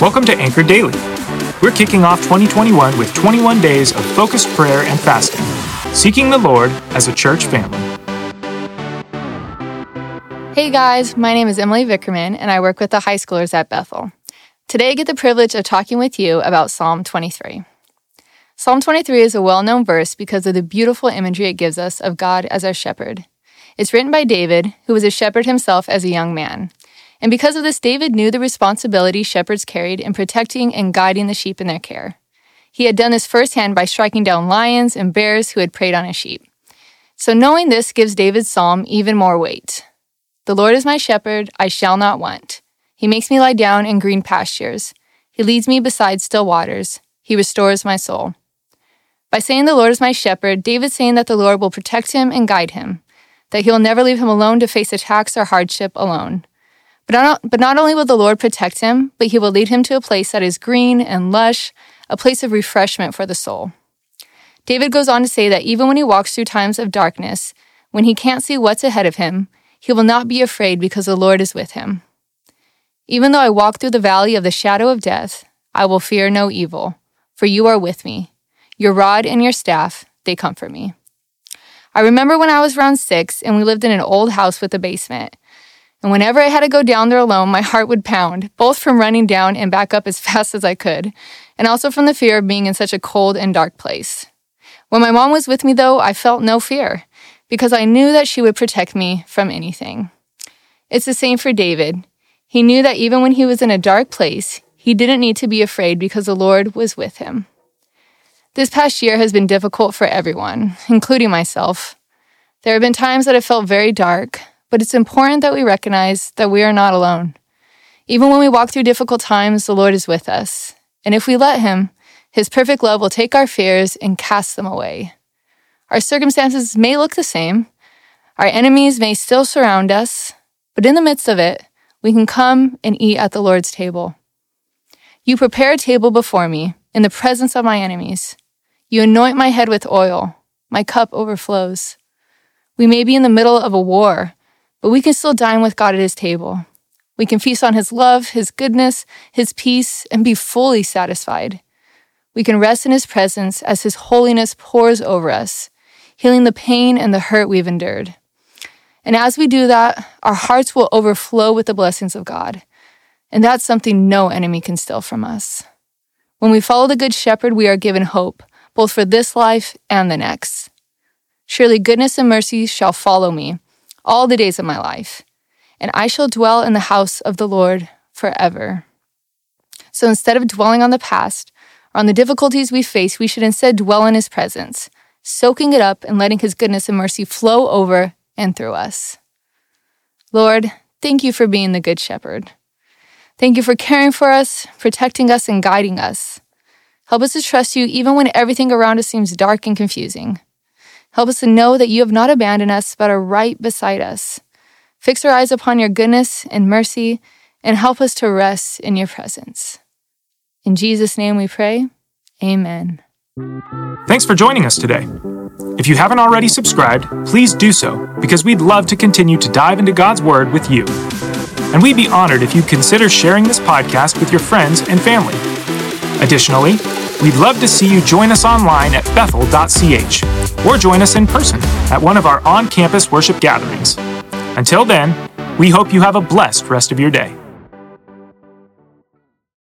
Welcome to Anchor Daily. We're kicking off 2021 with 21 days of focused prayer and fasting, seeking the Lord as a church family. Hey guys, my name is Emily Vickerman and I work with the high schoolers at Bethel. Today I get the privilege of talking with you about Psalm 23. Psalm 23 is a well known verse because of the beautiful imagery it gives us of God as our shepherd. It's written by David, who was a shepherd himself as a young man. And because of this, David knew the responsibility shepherds carried in protecting and guiding the sheep in their care. He had done this firsthand by striking down lions and bears who had preyed on his sheep. So knowing this gives David's psalm even more weight. The Lord is my shepherd, I shall not want. He makes me lie down in green pastures. He leads me beside still waters. He restores my soul. By saying the Lord is my shepherd, David's saying that the Lord will protect him and guide him, that he will never leave him alone to face attacks or hardship alone. But not, but not only will the Lord protect him, but he will lead him to a place that is green and lush, a place of refreshment for the soul. David goes on to say that even when he walks through times of darkness, when he can't see what's ahead of him, he will not be afraid because the Lord is with him. Even though I walk through the valley of the shadow of death, I will fear no evil, for you are with me. Your rod and your staff, they comfort me. I remember when I was around six and we lived in an old house with a basement. And whenever I had to go down there alone, my heart would pound, both from running down and back up as fast as I could, and also from the fear of being in such a cold and dark place. When my mom was with me, though, I felt no fear, because I knew that she would protect me from anything. It's the same for David. He knew that even when he was in a dark place, he didn't need to be afraid because the Lord was with him. This past year has been difficult for everyone, including myself. There have been times that have felt very dark, but it's important that we recognize that we are not alone. Even when we walk through difficult times, the Lord is with us. And if we let Him, His perfect love will take our fears and cast them away. Our circumstances may look the same, our enemies may still surround us, but in the midst of it, we can come and eat at the Lord's table. You prepare a table before me in the presence of my enemies. You anoint my head with oil. My cup overflows. We may be in the middle of a war, but we can still dine with God at his table. We can feast on his love, his goodness, his peace, and be fully satisfied. We can rest in his presence as his holiness pours over us, healing the pain and the hurt we've endured. And as we do that, our hearts will overflow with the blessings of God. And that's something no enemy can steal from us. When we follow the Good Shepherd, we are given hope, both for this life and the next. Surely goodness and mercy shall follow me all the days of my life, and I shall dwell in the house of the Lord forever. So instead of dwelling on the past or on the difficulties we face, we should instead dwell in his presence, soaking it up and letting his goodness and mercy flow over and through us. Lord, thank you for being the good shepherd. Thank you for caring for us, protecting us, and guiding us. Help us to trust you even when everything around us seems dark and confusing. Help us to know that you have not abandoned us, but are right beside us. Fix our eyes upon your goodness and mercy, and help us to rest in your presence. In Jesus' name we pray. Amen. Thanks for joining us today. If you haven't already subscribed, please do so because we'd love to continue to dive into God's Word with you. And we'd be honored if you'd consider sharing this podcast with your friends and family. Additionally, we'd love to see you join us online at bethel.ch or join us in person at one of our on campus worship gatherings. Until then, we hope you have a blessed rest of your day.